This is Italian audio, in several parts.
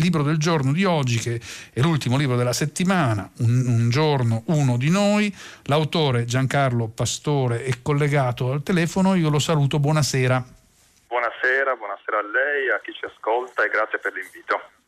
Libro del giorno di oggi, che è l'ultimo libro della settimana, Un, un giorno, uno di noi, l'autore Giancarlo Pastore è collegato al telefono, io lo saluto, buonasera. Buonasera, buonasera a lei, a chi ci ascolta e grazie per l'invito.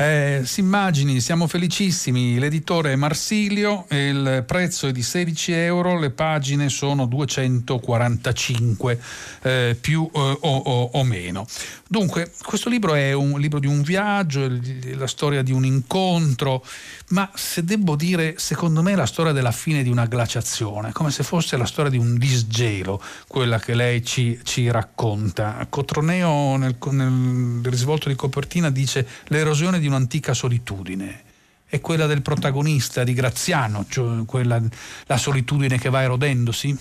Eh, si immagini, siamo felicissimi, l'editore è Marsilio, il prezzo è di 16 euro, le pagine sono 245 eh, più eh, o, o, o, meno. Dunque, questo libro è un libro di un viaggio, la storia di un incontro, ma se devo dire, secondo me è la storia della fine di una glaciazione, come se fosse la storia di un disgelo, quella che lei ci, ci racconta. Cotroneo nel, nel risvolto di copertina dice l'erosione di un'antica solitudine è quella del protagonista di Graziano, cioè quella, la solitudine che va erodendosi?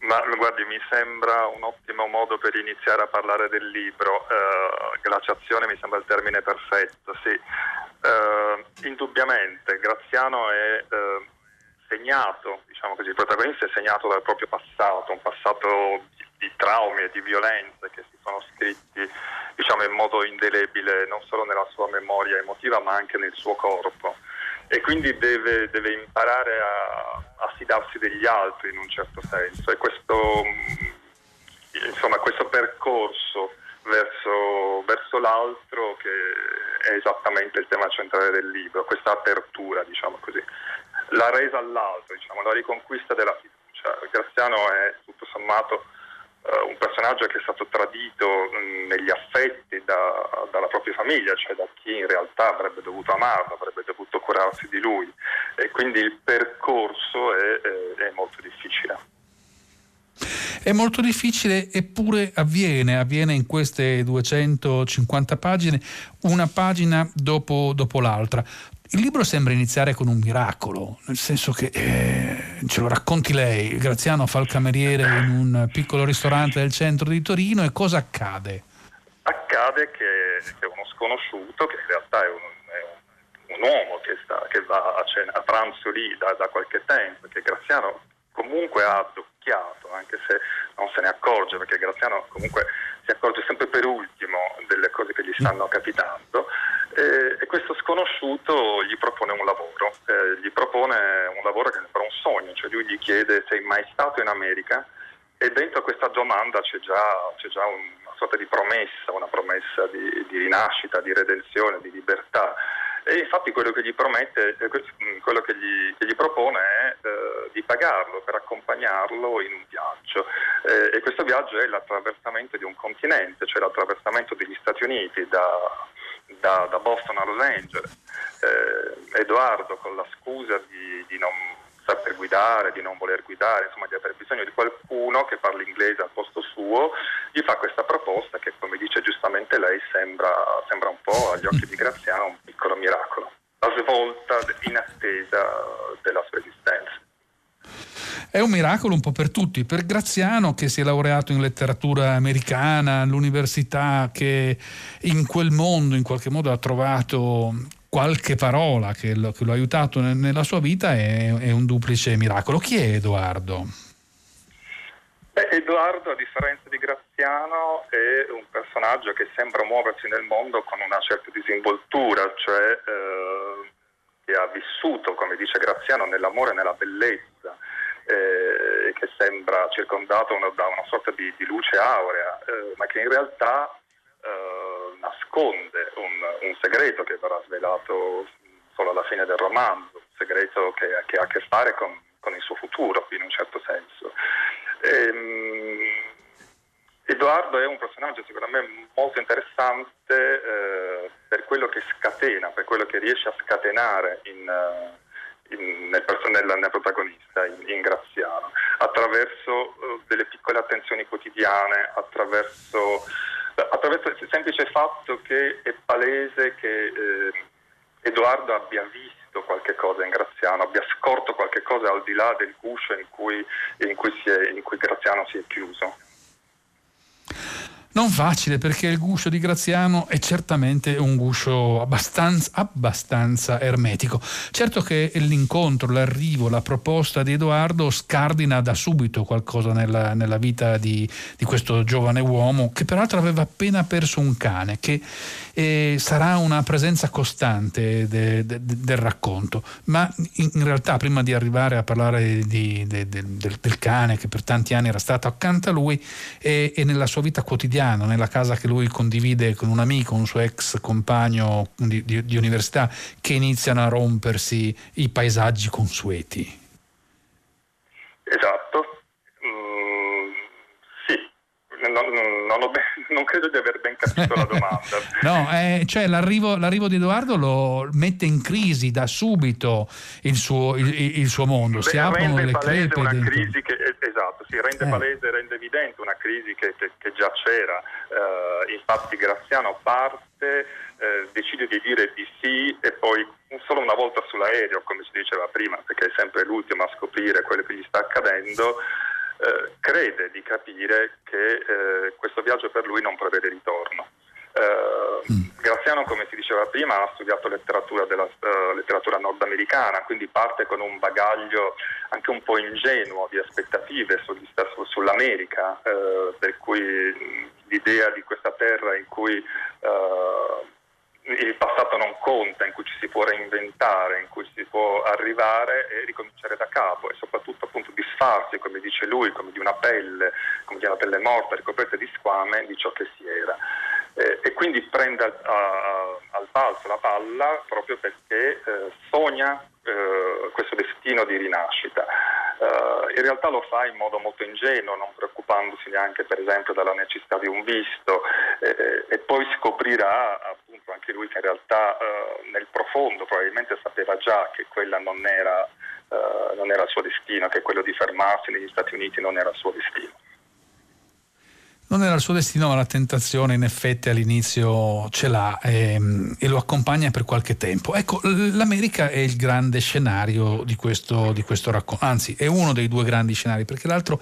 Ma guardi, mi sembra un ottimo modo per iniziare a parlare del libro. Uh, glaciazione mi sembra il termine perfetto, sì. Uh, indubbiamente, Graziano è uh, segnato, diciamo così, il protagonista è segnato dal proprio passato, un passato di, di traumi e di violenze che si sono scritti diciamo, in modo indelebile non solo nella sua memoria emotiva ma anche nel suo corpo. E quindi deve, deve imparare a, a, fidarsi degli altri in un certo senso. E questo, mm, insomma, questo percorso verso, verso, l'altro che è esattamente il tema centrale del libro, questa apertura, diciamo così, la resa all'altro, diciamo, la riconquista della fiducia. Graziano è tutto sommato uh, un personaggio che è stato tradito mh, mm, negli affetti da, dalla propria famiglia, cioè da chi in realtà avrebbe dovuto amarlo, avrebbe dovuto curarsi di lui e quindi il percorso è, è, è molto difficile. È molto difficile eppure avviene, avviene in queste 250 pagine, una pagina dopo, dopo l'altra. Il libro sembra iniziare con un miracolo, nel senso che eh, ce lo racconti lei, Graziano fa il cameriere in un piccolo ristorante del centro di Torino e cosa accade? Accade che, che uno sconosciuto, che in realtà è un, è un uomo che, sta, che va a, cena, a, pranzo lì da, da qualche tempo, che Graziano comunque ha addocchiato, anche se non se ne accorge, perché Graziano comunque si accorge sempre per ultimo delle cose che gli stanno capitando e, e questo sconosciuto gli propone un lavoro, eh, gli propone un lavoro che sembra un sogno, cioè lui gli chiede sei mai stato in America e dentro questa domanda c'è già, c'è già una sorta di promessa, una promessa di, di rinascita, di redenzione, di libertà. E infatti quello che gli promette, eh, mm, quello che gli, che gli propone eh, di pagarlo per accompagnarlo in un viaggio. Eh, e questo viaggio è l'attraversamento di un continente, cioè l'attraversamento degli Stati Uniti da, da, da Boston a Los Angeles. Eh, Edoardo con la scusa di, di, non saper guidare, di non voler guidare, insomma di aver bisogno di qualcuno che parli inglese al posto suo, gli fa questa proposta che come dice giustamente lei sembra, sembra un po' agli occhi di Graziano un piccolo miracolo, la svolta inattesa della sua esistenza. È un miracolo un po' per tutti, per Graziano che si è laureato in letteratura americana all'università, che in quel mondo in qualche modo ha trovato qualche parola che lo, che lo ha aiutato nella sua vita, è, è, un duplice miracolo. Chi è Edoardo? Beh, Edoardo, a differenza di Graziano, è un personaggio che sembra muoversi nel mondo con una certa disinvoltura, cioè eh, che ha vissuto, come dice Graziano, nell'amore e nella bellezza eh, che sembra circondato una, da una sorta di, di luce aurea, eh, ma che in realtà eh, nasconde un, un, segreto che verrà svelato solo alla fine del romanzo, un segreto che, che ha a che fare con, con, il suo futuro, in un certo senso. Ehm, Edoardo è un personaggio secondo me molto interessante eh, per quello che scatena, per quello che riesce a scatenare in, in, nel, nel, nel, protagonista, in, in Graziano, attraverso uh, delle piccole attenzioni quotidiane, attraverso, attraverso, il semplice fatto che è palese che eh, Edoardo abbia visto qualche cosa in Graziano, abbia scorto qualche cosa al di là del guscio in cui, in cui, è, in cui Graziano si è chiuso. Non facile perché il guscio di Graziano è certamente un guscio abbastanza, abbastanza ermetico. Certo che l'incontro, l'arrivo, la proposta di Edoardo scardina da subito qualcosa nella, nella vita di, di, questo giovane uomo che peraltro aveva appena perso un cane, che eh, sarà una presenza costante de, de, de, del racconto. Ma in, in, realtà prima di arrivare a parlare di, del, del, cane che per tanti anni era stato accanto a lui e, e nella sua vita quotidiana, quotidiano, nella casa che lui condivide con un amico, un suo ex compagno di, di, di università, che iniziano a rompersi i paesaggi consueti. Esatto, mm, sì, non, non, ben, non, credo di aver ben capito la domanda. no, eh, cioè l'arrivo, l'arrivo, di Edoardo lo mette in crisi da subito il suo, il, il suo mondo, Beh, si aprono le crepe. Una crisi che, esatto, si rende eh. palese, rende evidente una crisi che, che, che già c'era. Uh, infatti Graziano parte, eh, decide di dire di sì e poi solo una volta sull'aereo, come si diceva prima, perché è sempre l'ultimo a scoprire quello che gli sta accadendo, eh, crede di capire che eh, questo viaggio per lui non prevede ritorno. Uh, Graziano, come si diceva prima, ha studiato letteratura, della, uh, letteratura nordamericana, quindi parte con un bagaglio anche un po' ingenuo di aspettative sugli, su, sull'America, per cui l'idea di questa terra in cui il passato non conta, in cui ci si può reinventare, in cui si può arrivare e ricominciare da capo e soprattutto appunto disfarsi, come dice lui, come di una pelle, come di una pelle morta ricoperta di squame di ciò che si era eh, e quindi prende a, a, al balzo la palla proprio perché eh, sogna eh, questo destino di rinascita. Eh, in realtà lo fa in modo molto ingenuo, non preoccupandosi neanche per esempio della necessità di un visto eh, e poi scoprirà anche lui che in realtà eh, nel profondo probabilmente sapeva già che quella non era, non era il suo destino, che quello di fermarsi negli Stati Uniti non era il suo destino non era il suo destino, ma la tentazione in effetti all'inizio ce l'ha e, ehm, e, lo accompagna per qualche tempo. Ecco, l'America è il grande scenario di questo, di questo racconto, anzi è uno dei due grandi scenari, perché l'altro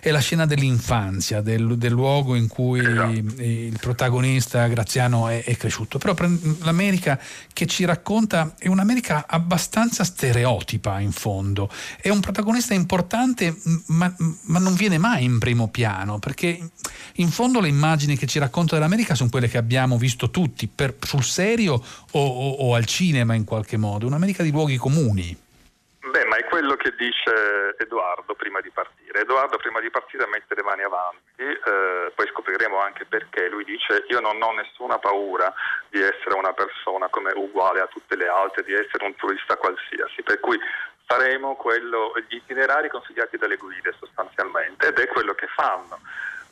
è la scena dell'infanzia, del, del luogo in cui esatto. il protagonista Graziano è, è, cresciuto. Però l'America che ci racconta è un'America abbastanza stereotipa in fondo, è un protagonista importante ma, ma non viene mai in primo piano, perché in fondo le immagini che ci racconta dell'America sono quelle che abbiamo visto tutti, per, sul serio o, o, o, al cinema in qualche modo, un'America di luoghi comuni. Beh, ma è quello che dice Edoardo prima di partire. Edoardo prima di partire mette le mani avanti, eh, poi scopriremo anche perché. Lui dice io non ho nessuna paura di essere una persona come uguale a tutte le altre, di essere un turista qualsiasi, per cui faremo quello, gli itinerari consigliati dalle guide sostanzialmente ed è quello che fanno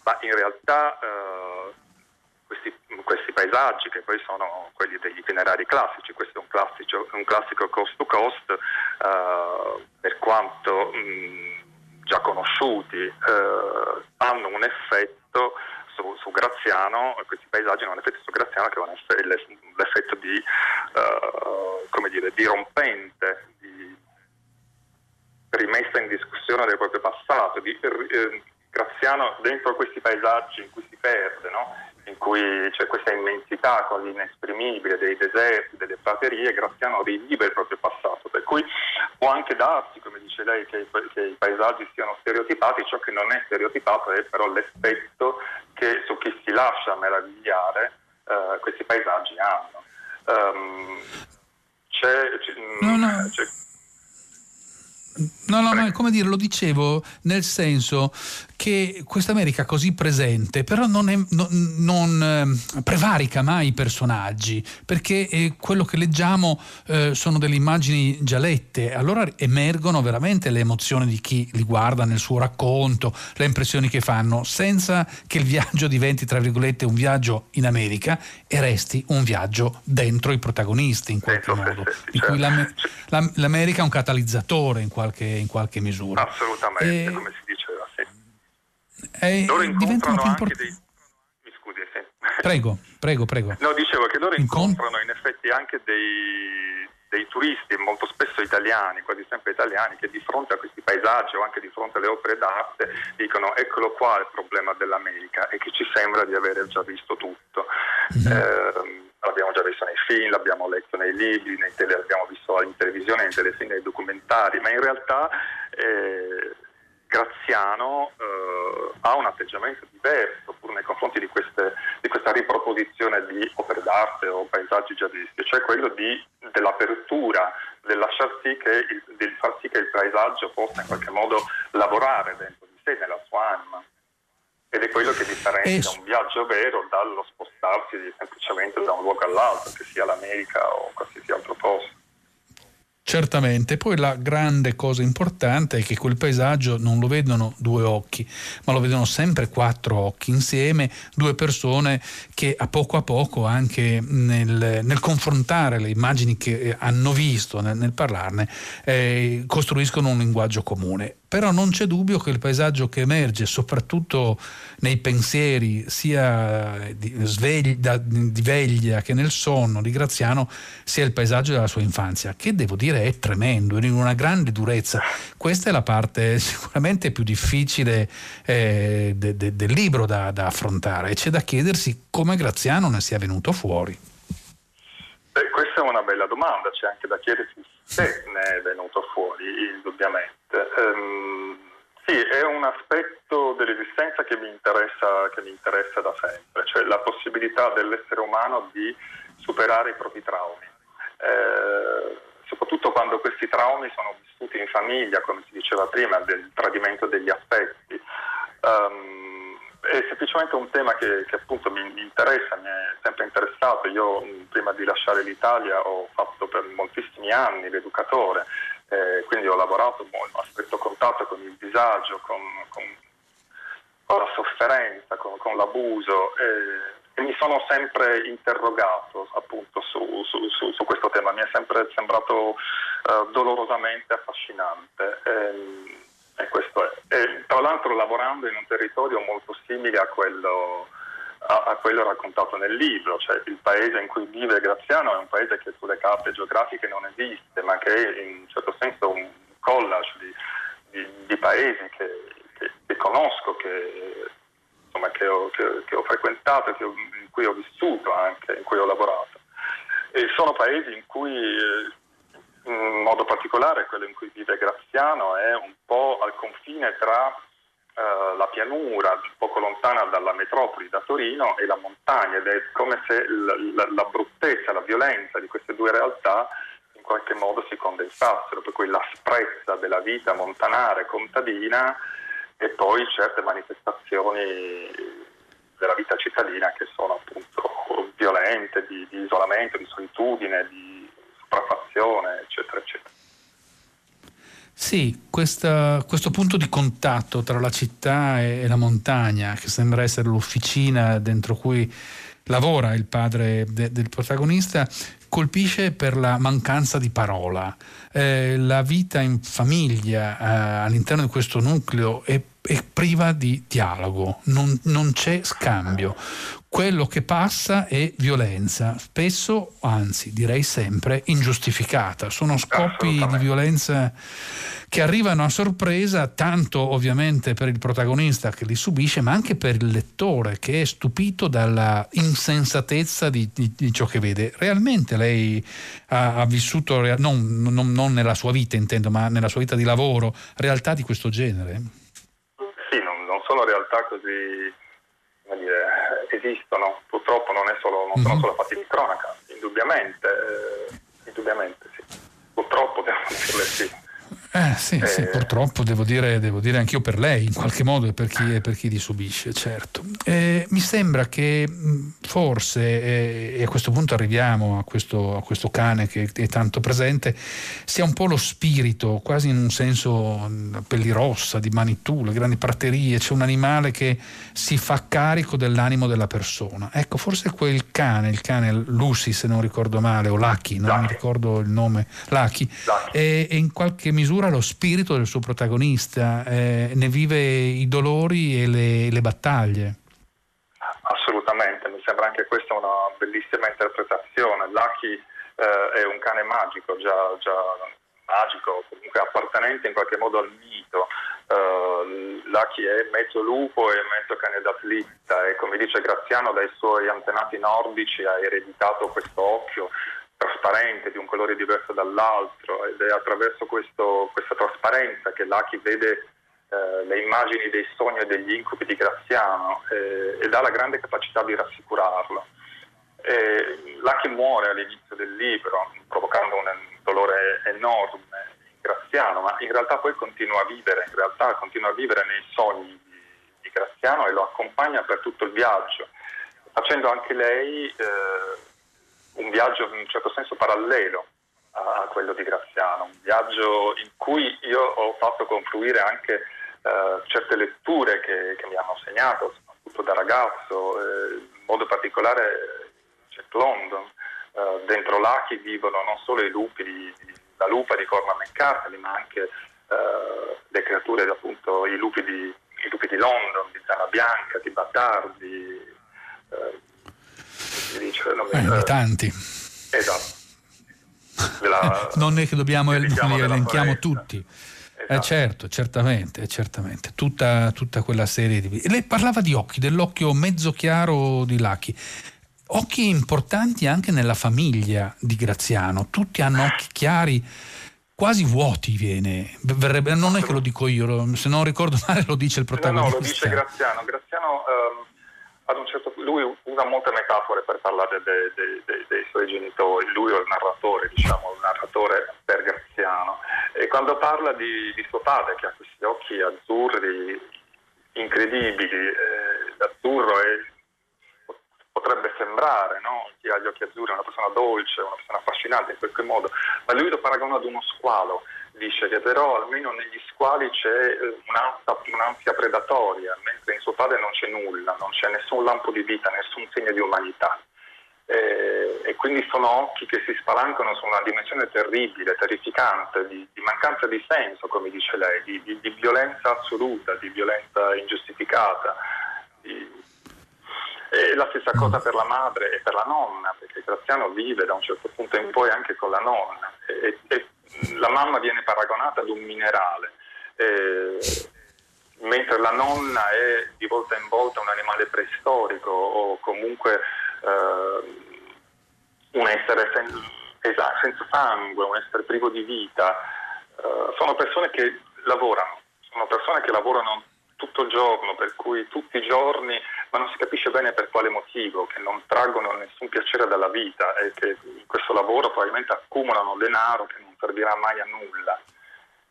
ma in realtà eh, questi, questi, paesaggi che poi sono quelli degli itinerari classici, questo è un classico, un classico cost to coast, eh, per quanto mh, già conosciuti, eh, hanno un effetto su, su, Graziano, questi paesaggi hanno un effetto su Graziano che è l'effetto di, uh, come dire, dirompente, di rimessa in discussione del proprio passato, di, eh, Graziano dentro questi paesaggi in cui si perde, no? in cui c'è questa immensità quasi inesprimibile dei deserti, delle praterie, Graziano rivive il proprio passato, per cui può anche darsi, come dice lei, che i, che i paesaggi siano stereotipati, ciò che non è stereotipato è però l'effetto che su chi si lascia meravigliare eh, questi paesaggi hanno. Um, c'è, c'è, no, no. c'è No, no, ma come dire, lo dicevo nel senso che questa America così presente però non, è, non, non eh, prevarica mai i personaggi perché eh, quello che leggiamo eh, sono delle immagini già lette. Allora emergono veramente le emozioni di chi li guarda nel suo racconto le impressioni che fanno senza che il viaggio diventi tra virgolette un viaggio in America e resti un viaggio dentro i protagonisti in qualche modo. in cui l'Am- l'America è un catalizzatore in qualche, in qualche misura. Assolutamente e, come si eh, loro incontrano anche import- dei... Mi scusi, sì. Prego, prego, prego. No, dicevo che loro incontrano in effetti anche dei, dei turisti, molto spesso italiani, quasi sempre italiani, che di fronte a questi paesaggi o anche di fronte alle opere d'arte dicono eccolo qua il problema dell'America e che ci sembra di aver già visto tutto. Mm-hmm. Eh, l'abbiamo già visto nei film, l'abbiamo letto nei libri, nei tele, l'abbiamo visto in televisione, nei telefilm, nei documentari, ma in realtà eh, Graziano eh, ha un atteggiamento diverso pur nei confronti di, queste, di, questa riproposizione di opere d'arte o paesaggi già visti, cioè quello di, dell'apertura, del lasciar sì che il, del far sì che il paesaggio possa in qualche modo lavorare dentro di sé, nella sua anima. Ed è quello che differenzia un viaggio vero dallo spostarsi semplicemente da un luogo all'altro, che sia l'America o qualsiasi altro posto. Certamente, poi la grande cosa importante è che quel paesaggio non lo vedono due occhi, ma lo vedono sempre quattro occhi insieme, due persone che a poco a poco anche nel, nel confrontare le immagini che hanno visto, nel, nel parlarne, eh, costruiscono un linguaggio comune però non c'è dubbio che il paesaggio che emerge, soprattutto nei pensieri, sia di, sveglia, di veglia che nel sonno di Graziano, sia il paesaggio della sua infanzia, che devo dire è tremendo, in una grande durezza. Questa è la parte sicuramente più difficile eh, de, de, del libro da, da affrontare e c'è da chiedersi come Graziano ne sia venuto fuori. Beh, questa è una bella domanda, c'è anche da chiedersi se ne è venuto fuori, indubbiamente. Um, sì, è un aspetto dell'esistenza che mi, interessa, che mi interessa da sempre, cioè la possibilità dell'essere umano di superare i propri traumi. Eh, soprattutto quando questi traumi sono vissuti in famiglia, come si diceva prima, del tradimento degli affetti. Um, è semplicemente un tema che, che, appunto mi interessa, mi è sempre interessato. Io prima di lasciare l'Italia ho fatto per moltissimi anni l'educatore eh, quindi ho lavorato ho stretto contatto con il disagio, con, con, con la sofferenza, con, con l'abuso e, e, mi sono sempre interrogato appunto su, su, su, su, questo tema, mi è sempre sembrato uh, dolorosamente affascinante. E, questo è. E, tra l'altro lavorando in un territorio molto simile a quello a, a, quello raccontato nel libro, cioè il paese in cui vive Graziano è un paese che sulle carte geografiche non esiste, ma che è in un certo senso un collage di, di, di paesi che, che, che, conosco, che, insomma, che, ho, ho, frequentato, in cui ho vissuto anche, in cui ho lavorato. E sono paesi in cui in modo particolare quello in cui vive Graziano è un po' al confine tra eh, la pianura poco lontana dalla metropoli, da Torino, e la montagna ed è come se l- l- la bruttezza, la violenza di queste due realtà in qualche modo si condensassero, per cui l'asprezza della vita montanare contadina e poi certe manifestazioni della vita cittadina che sono appunto violente, di, di isolamento, di solitudine, di sopraffazione, eccetera, eccetera. Sì, questa, questo punto di contatto tra la città e, la montagna, che sembra essere l'officina dentro cui lavora il padre de, del protagonista, colpisce per la mancanza di parola. Eh, la vita in famiglia eh, all'interno di questo nucleo è, è priva di dialogo, non, non, c'è scambio. Quello che passa è violenza, spesso, anzi direi sempre, ingiustificata. Sono scoppi di violenza che arrivano a sorpresa tanto ovviamente per il protagonista che li subisce, ma anche per il lettore che è stupito dalla insensatezza di, di, di ciò che vede. Realmente lei ha, ha vissuto, non, non, non, nella sua vita intendo, ma nella sua vita di lavoro, realtà di questo genere? Sono realtà così, come dire, esistono, purtroppo non, solo, non sono mm-hmm. solo fatti di cronaca, indubbiamente, eh, indubbiamente sì. Purtroppo devo dirle sì. Eh, sì, eh, sì, purtroppo devo dire, devo dire anch'io per lei, in qualche modo, e per chi, per chi li subisce, certo. Eh, mi sembra che forse, eh, e a questo punto arriviamo a questo, a questo, cane che è tanto presente, sia un po' lo spirito, quasi in un senso pellirossa, di Manitou, le grandi praterie, c'è un animale che si fa carico dell'animo della persona. Ecco, forse quel cane, il cane Lucy, se non ricordo male, o Lucky, non mi ricordo il nome, Lucky, è, è in qualche misura ancora lo spirito del suo protagonista, eh, ne vive i dolori e le, le battaglie. Assolutamente, mi sembra anche questa una bellissima interpretazione. Lucky eh, è un cane magico, già, già magico, comunque appartenente in qualche modo al mito. Uh, Lucky è mezzo lupo e mezzo cane d'atleta e come dice Graziano dai suoi antenati nordici ha ereditato questo occhio trasparente di un colore diverso dall'altro ed è attraverso questo, questa trasparenza che Lucky vede eh, le immagini dei sogni e degli incubi di Graziano eh, ed ha la grande capacità di rassicurarlo. Eh, Lucky muore all'inizio del libro provocando un dolore enorme in Graziano, ma in realtà poi continua a vivere, continua a vivere nei sogni di, di Graziano e lo accompagna per tutto il viaggio, facendo anche lei eh, un viaggio in un certo senso parallelo a quello di Graziano, un viaggio in cui io ho fatto confluire anche eh, certe letture che, che, mi hanno segnato, soprattutto da ragazzo, eh, in modo particolare Jack London, eh, dentro l'Achi vivono non solo i lupi, di, la lupa di Cormac McCarthy, ma anche eh, le creature, appunto, i lupi di, i lupi di London, di Zana Bianca, di Battardi, eh, non mi, eh, di tanti. Esatto. Della, non è che dobbiamo li elenchiamo tutti. Eh, esatto. Eh certo, certamente, certamente. Tutta, tutta, quella serie di... Lei parlava di occhi, dell'occhio mezzo chiaro di Lachi occhi importanti anche nella famiglia di Graziano, tutti hanno occhi chiari, quasi vuoti viene, Verrebbe, non è che lo dico io, se non ricordo male lo dice il protagonista. No, no lo dice Graziano, Graziano um, ad un certo punto, lui usa molte metafore per parlare de, de, de, dei suoi genitori, lui è il narratore, diciamo, il narratore per Graziano, e quando parla di, di suo padre che ha questi occhi azzurri incredibili, eh, l'azzurro è potrebbe sembrare, no? chi ha gli occhi azzurri è una persona dolce, una persona affascinante in qualche modo, ma lui lo paragona ad uno squalo, dice che però almeno negli squali c'è eh, un'ansia, un'ansia predatoria, mentre in suo padre non c'è nulla, non c'è nessun lampo di vita, nessun segno di umanità. Eh, e quindi sono occhi che si spalancano su una dimensione terribile, terrificante, di, di mancanza di senso, come dice lei, di, di, di violenza assoluta, di violenza ingiustificata, e la stessa mm. cosa per la madre e per la nonna, perché Graziano vive da un certo punto in poi anche con la nonna e, mamma viene paragonata ad un minerale, e, mentre la nonna è di volta in volta un animale preistorico o comunque eh, un essere sen- esatto, senza sangue, un essere privo di vita. Eh, sono persone che lavorano, sono persone che lavorano tutto il giorno, per cui tutti i giorni, ma non si capisce bene per quale motivo, che non traggono nessun piacere dalla vita e che in questo lavoro probabilmente accumulano denaro che servirà mai a nulla.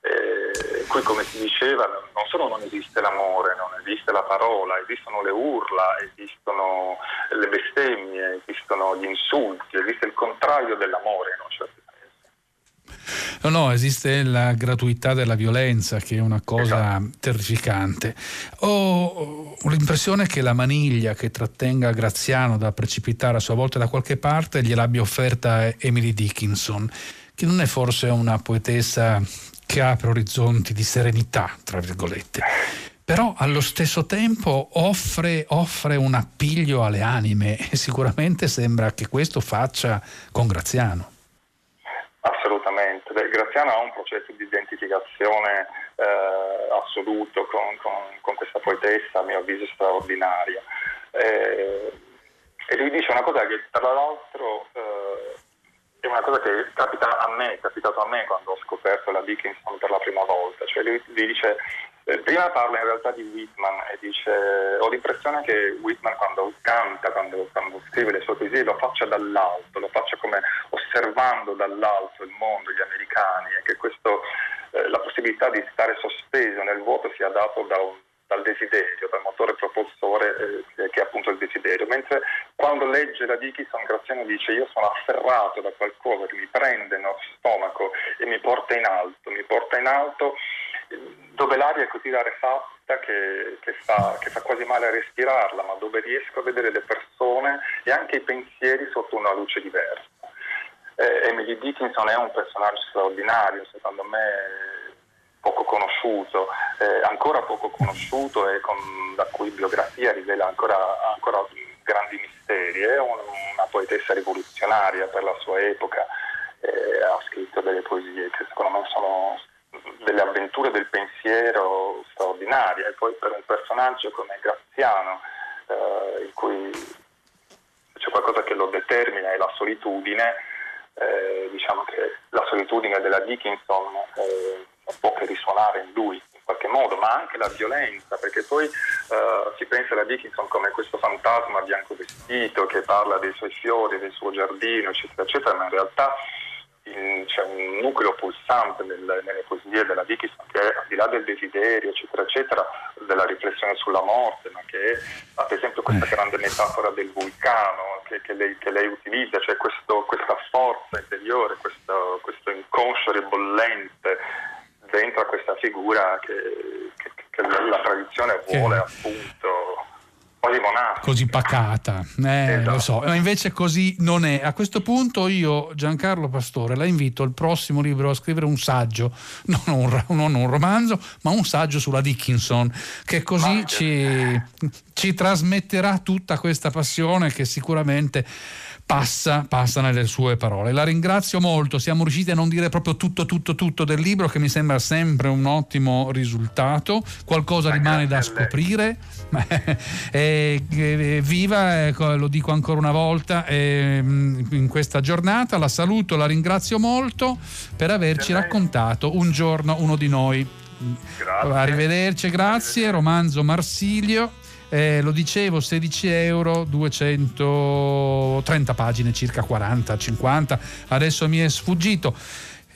E qui come si diceva non solo non esiste l'amore, non esiste la parola, esistono le urla, esistono le bestemmie, esistono gli insulti, esiste il contrario dell'amore in un certo No, no, esiste la gratuità della violenza che è una cosa esatto. terrificante. Ho l'impressione che la maniglia che trattenga Graziano da precipitare a sua volta da qualche parte gliel'abbia offerta Emily Dickinson, che non è forse una poetessa che apre orizzonti di serenità, tra virgolette però allo stesso tempo offre, offre, un appiglio alle anime e sicuramente sembra che questo faccia con Graziano. Assolutamente, Graziano ha un processo di identificazione eh, assoluto con, con, con, questa poetessa, a mio avviso straordinaria. Eh, e lui dice una cosa che tra l'altro eh, è una cosa che capita a me, è capitato a me quando ho scoperto la Dickinson per la prima volta, cioè lui, lui dice eh, prima parla in realtà di Whitman e dice ho l'impressione che Whitman quando canta, quando, quando scrive le sue poesie lo faccia dall'alto, lo faccia come osservando dall'alto il mondo, gli americani e che questo, eh, la possibilità di stare sospeso nel vuoto sia dato da un, dal desiderio, dal motore propulsore eh, che è appunto il desiderio, mentre quando legge la Dickinson Graziano dice io sono afferrato da qualcosa che mi prende nello stomaco e mi porta in alto, mi porta in alto dove l'aria è così rarefatta che, che, fa, che fa quasi male a respirarla, ma dove riesco a vedere le persone e anche i pensieri sotto una luce diversa. Eh, Emily Dickinson è un personaggio straordinario, secondo me poco conosciuto, eh, ancora poco conosciuto e con, la cui biografia rivela ancora, ancora grandi misteri. È un, una poetessa rivoluzionaria per la sua epoca eh, ha scritto delle poesie che secondo me sono delle avventure del pensiero straordinarie e poi per un personaggio come Graziano eh, in cui c'è qualcosa che lo determina è la solitudine eh, diciamo che la solitudine della Dickinson eh, può che risuonare in lui in qualche modo, ma anche la violenza, perché poi eh, si pensa alla Dickinson come questo fantasma bianco vestito che parla dei suoi fiori, del suo giardino, eccetera, eccetera, ma in realtà in, c'è un nucleo pulsante nel, nelle poesie della Dickinson che è al di là del desiderio, eccetera, eccetera, della riflessione sulla morte, ma che è ad esempio questa grande metafora del vulcano che, che, lei, che lei, utilizza, cioè questo, questa forza interiore, questo, questo inconscio ribollente dentro a questa figura che, che la tradizione vuole appunto quasi monastica. Così pacata, eh, esatto. lo so, ma invece così non è. A questo punto io, Giancarlo Pastore, la invito al prossimo libro a scrivere un saggio, non un, non un romanzo, ma un saggio sulla Dickinson, che così ci, ci trasmetterà tutta questa passione che sicuramente passa, passa nelle sue parole. La ringrazio molto, siamo riusciti a non dire proprio tutto, tutto, tutto del libro, che mi sembra sempre un ottimo risultato, qualcosa rimane da scoprire. e, e, viva, ecco, lo dico ancora una volta, e, in questa giornata, la saluto, la ringrazio molto per averci raccontato un giorno uno di noi. Grazie. Arrivederci, grazie. Romanzo Marsilio eh, lo dicevo 16 euro 230 pagine circa 40 50 adesso mi è sfuggito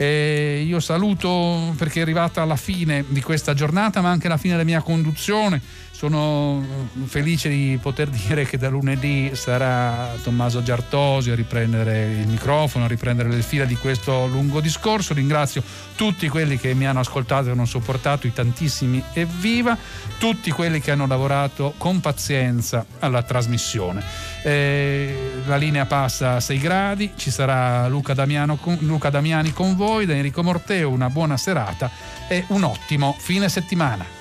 eh, io saluto perché è arrivata la fine di questa giornata ma anche la fine della mia conduzione sono felice di poter dire che da lunedì sarà Tommaso Giartosi a riprendere il microfono, a riprendere le fila di questo lungo discorso. Ringrazio tutti quelli che mi hanno ascoltato e hanno sopportato, i tantissimi evviva, tutti quelli che hanno lavorato con pazienza alla trasmissione. Eh, la linea passa a 6 gradi, ci sarà Luca, con, Luca Damiani con voi, da Enrico Morteo, una buona serata e un ottimo fine settimana.